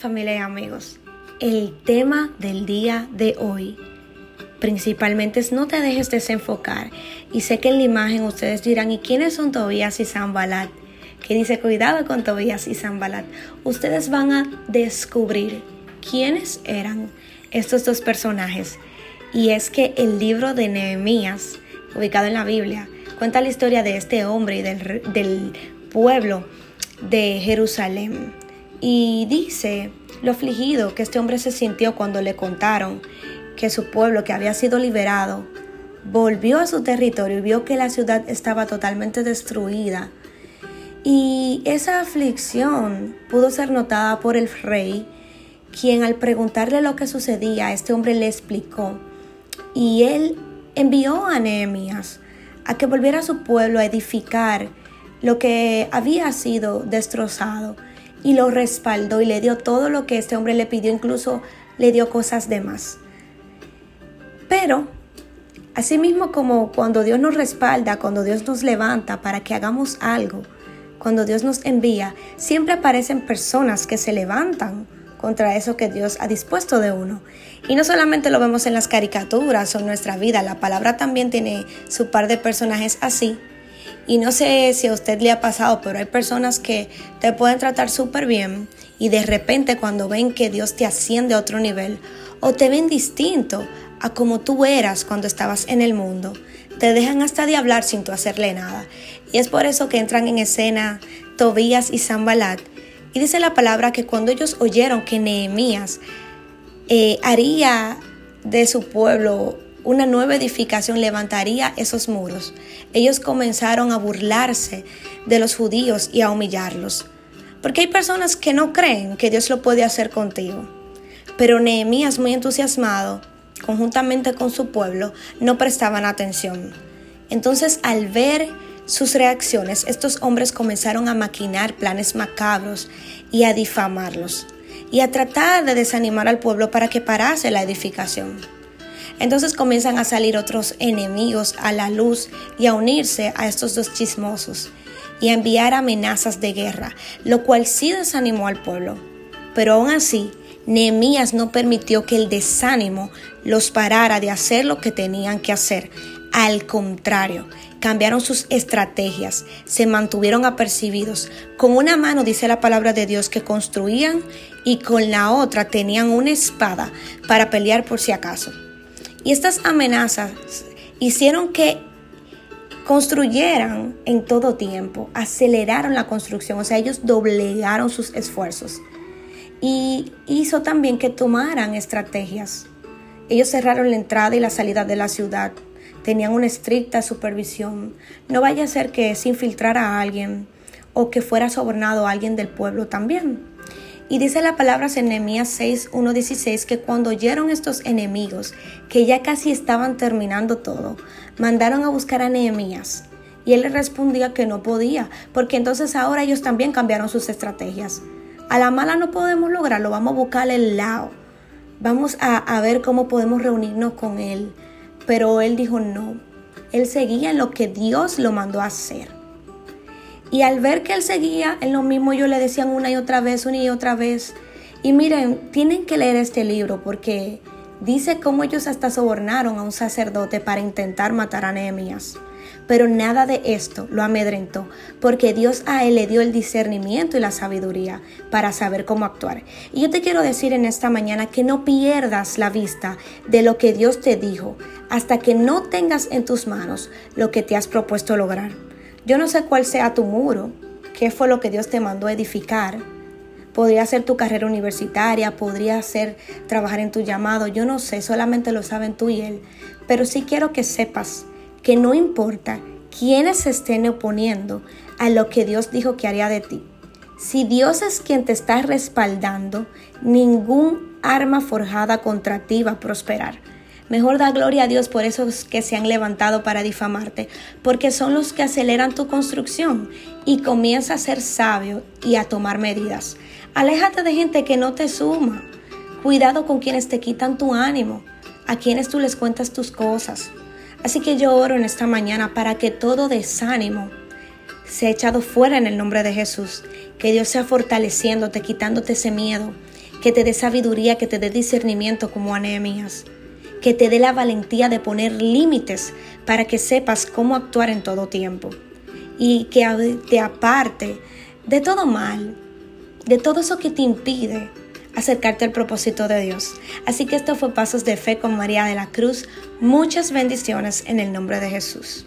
familia y amigos. El tema del día de hoy principalmente es no te dejes desenfocar. Y sé que en la imagen ustedes dirán, ¿y quiénes son Tobías y Zambalat? Que dice, cuidado con Tobías y Zambalat. Ustedes van a descubrir quiénes eran estos dos personajes. Y es que el libro de Nehemías, ubicado en la Biblia, cuenta la historia de este hombre y del, del pueblo de Jerusalén. Y dice lo afligido que este hombre se sintió cuando le contaron que su pueblo, que había sido liberado, volvió a su territorio y vio que la ciudad estaba totalmente destruida. Y esa aflicción pudo ser notada por el rey, quien al preguntarle lo que sucedía, este hombre le explicó. Y él envió a Nehemías a que volviera a su pueblo a edificar lo que había sido destrozado y lo respaldó y le dio todo lo que este hombre le pidió, incluso le dio cosas de más. Pero, asimismo como cuando Dios nos respalda, cuando Dios nos levanta para que hagamos algo, cuando Dios nos envía, siempre aparecen personas que se levantan contra eso que Dios ha dispuesto de uno. Y no solamente lo vemos en las caricaturas o en nuestra vida, la palabra también tiene su par de personajes así y no sé si a usted le ha pasado, pero hay personas que te pueden tratar súper bien y de repente cuando ven que Dios te asciende a otro nivel o te ven distinto a como tú eras cuando estabas en el mundo, te dejan hasta de hablar sin tú hacerle nada. Y es por eso que entran en escena Tobías y Zambalat. Y dice la palabra que cuando ellos oyeron que Nehemías eh, haría de su pueblo una nueva edificación levantaría esos muros. Ellos comenzaron a burlarse de los judíos y a humillarlos. Porque hay personas que no creen que Dios lo puede hacer contigo. Pero Nehemías, muy entusiasmado, conjuntamente con su pueblo, no prestaban atención. Entonces, al ver sus reacciones, estos hombres comenzaron a maquinar planes macabros y a difamarlos y a tratar de desanimar al pueblo para que parase la edificación. Entonces comienzan a salir otros enemigos a la luz y a unirse a estos dos chismosos y a enviar amenazas de guerra, lo cual sí desanimó al pueblo. Pero aún así, Nehemías no permitió que el desánimo los parara de hacer lo que tenían que hacer. Al contrario, cambiaron sus estrategias, se mantuvieron apercibidos. Con una mano, dice la palabra de Dios, que construían y con la otra tenían una espada para pelear por si acaso. Y estas amenazas hicieron que construyeran en todo tiempo, aceleraron la construcción, o sea, ellos doblegaron sus esfuerzos. Y hizo también que tomaran estrategias. Ellos cerraron la entrada y la salida de la ciudad, tenían una estricta supervisión. No vaya a ser que se infiltrara a alguien o que fuera sobornado a alguien del pueblo también. Y dice la palabra en Nehemías 6, 1, 16 que cuando oyeron estos enemigos que ya casi estaban terminando todo, mandaron a buscar a Nehemías. Y él le respondía que no podía, porque entonces ahora ellos también cambiaron sus estrategias. A la mala no podemos lograrlo, vamos a buscar el lado. Vamos a, a ver cómo podemos reunirnos con él. Pero él dijo no. Él seguía en lo que Dios lo mandó a hacer. Y al ver que él seguía en lo mismo, yo le decían una y otra vez, una y otra vez. Y miren, tienen que leer este libro porque dice cómo ellos hasta sobornaron a un sacerdote para intentar matar a Nehemías. Pero nada de esto lo amedrentó, porque Dios a él le dio el discernimiento y la sabiduría para saber cómo actuar. Y yo te quiero decir en esta mañana que no pierdas la vista de lo que Dios te dijo hasta que no tengas en tus manos lo que te has propuesto lograr. Yo no sé cuál sea tu muro, qué fue lo que Dios te mandó a edificar. Podría ser tu carrera universitaria, podría ser trabajar en tu llamado, yo no sé, solamente lo saben tú y Él. Pero sí quiero que sepas que no importa quiénes se estén oponiendo a lo que Dios dijo que haría de ti. Si Dios es quien te está respaldando, ningún arma forjada contra ti va a prosperar. Mejor da gloria a Dios por esos que se han levantado para difamarte, porque son los que aceleran tu construcción y comienza a ser sabio y a tomar medidas. Aléjate de gente que no te suma. Cuidado con quienes te quitan tu ánimo, a quienes tú les cuentas tus cosas. Así que yo oro en esta mañana para que todo desánimo sea echado fuera en el nombre de Jesús. Que Dios sea fortaleciéndote, quitándote ese miedo que te dé sabiduría, que te dé discernimiento como a que te dé la valentía de poner límites para que sepas cómo actuar en todo tiempo y que te aparte de todo mal, de todo eso que te impide acercarte al propósito de Dios. Así que esto fue Pasos de Fe con María de la Cruz. Muchas bendiciones en el nombre de Jesús.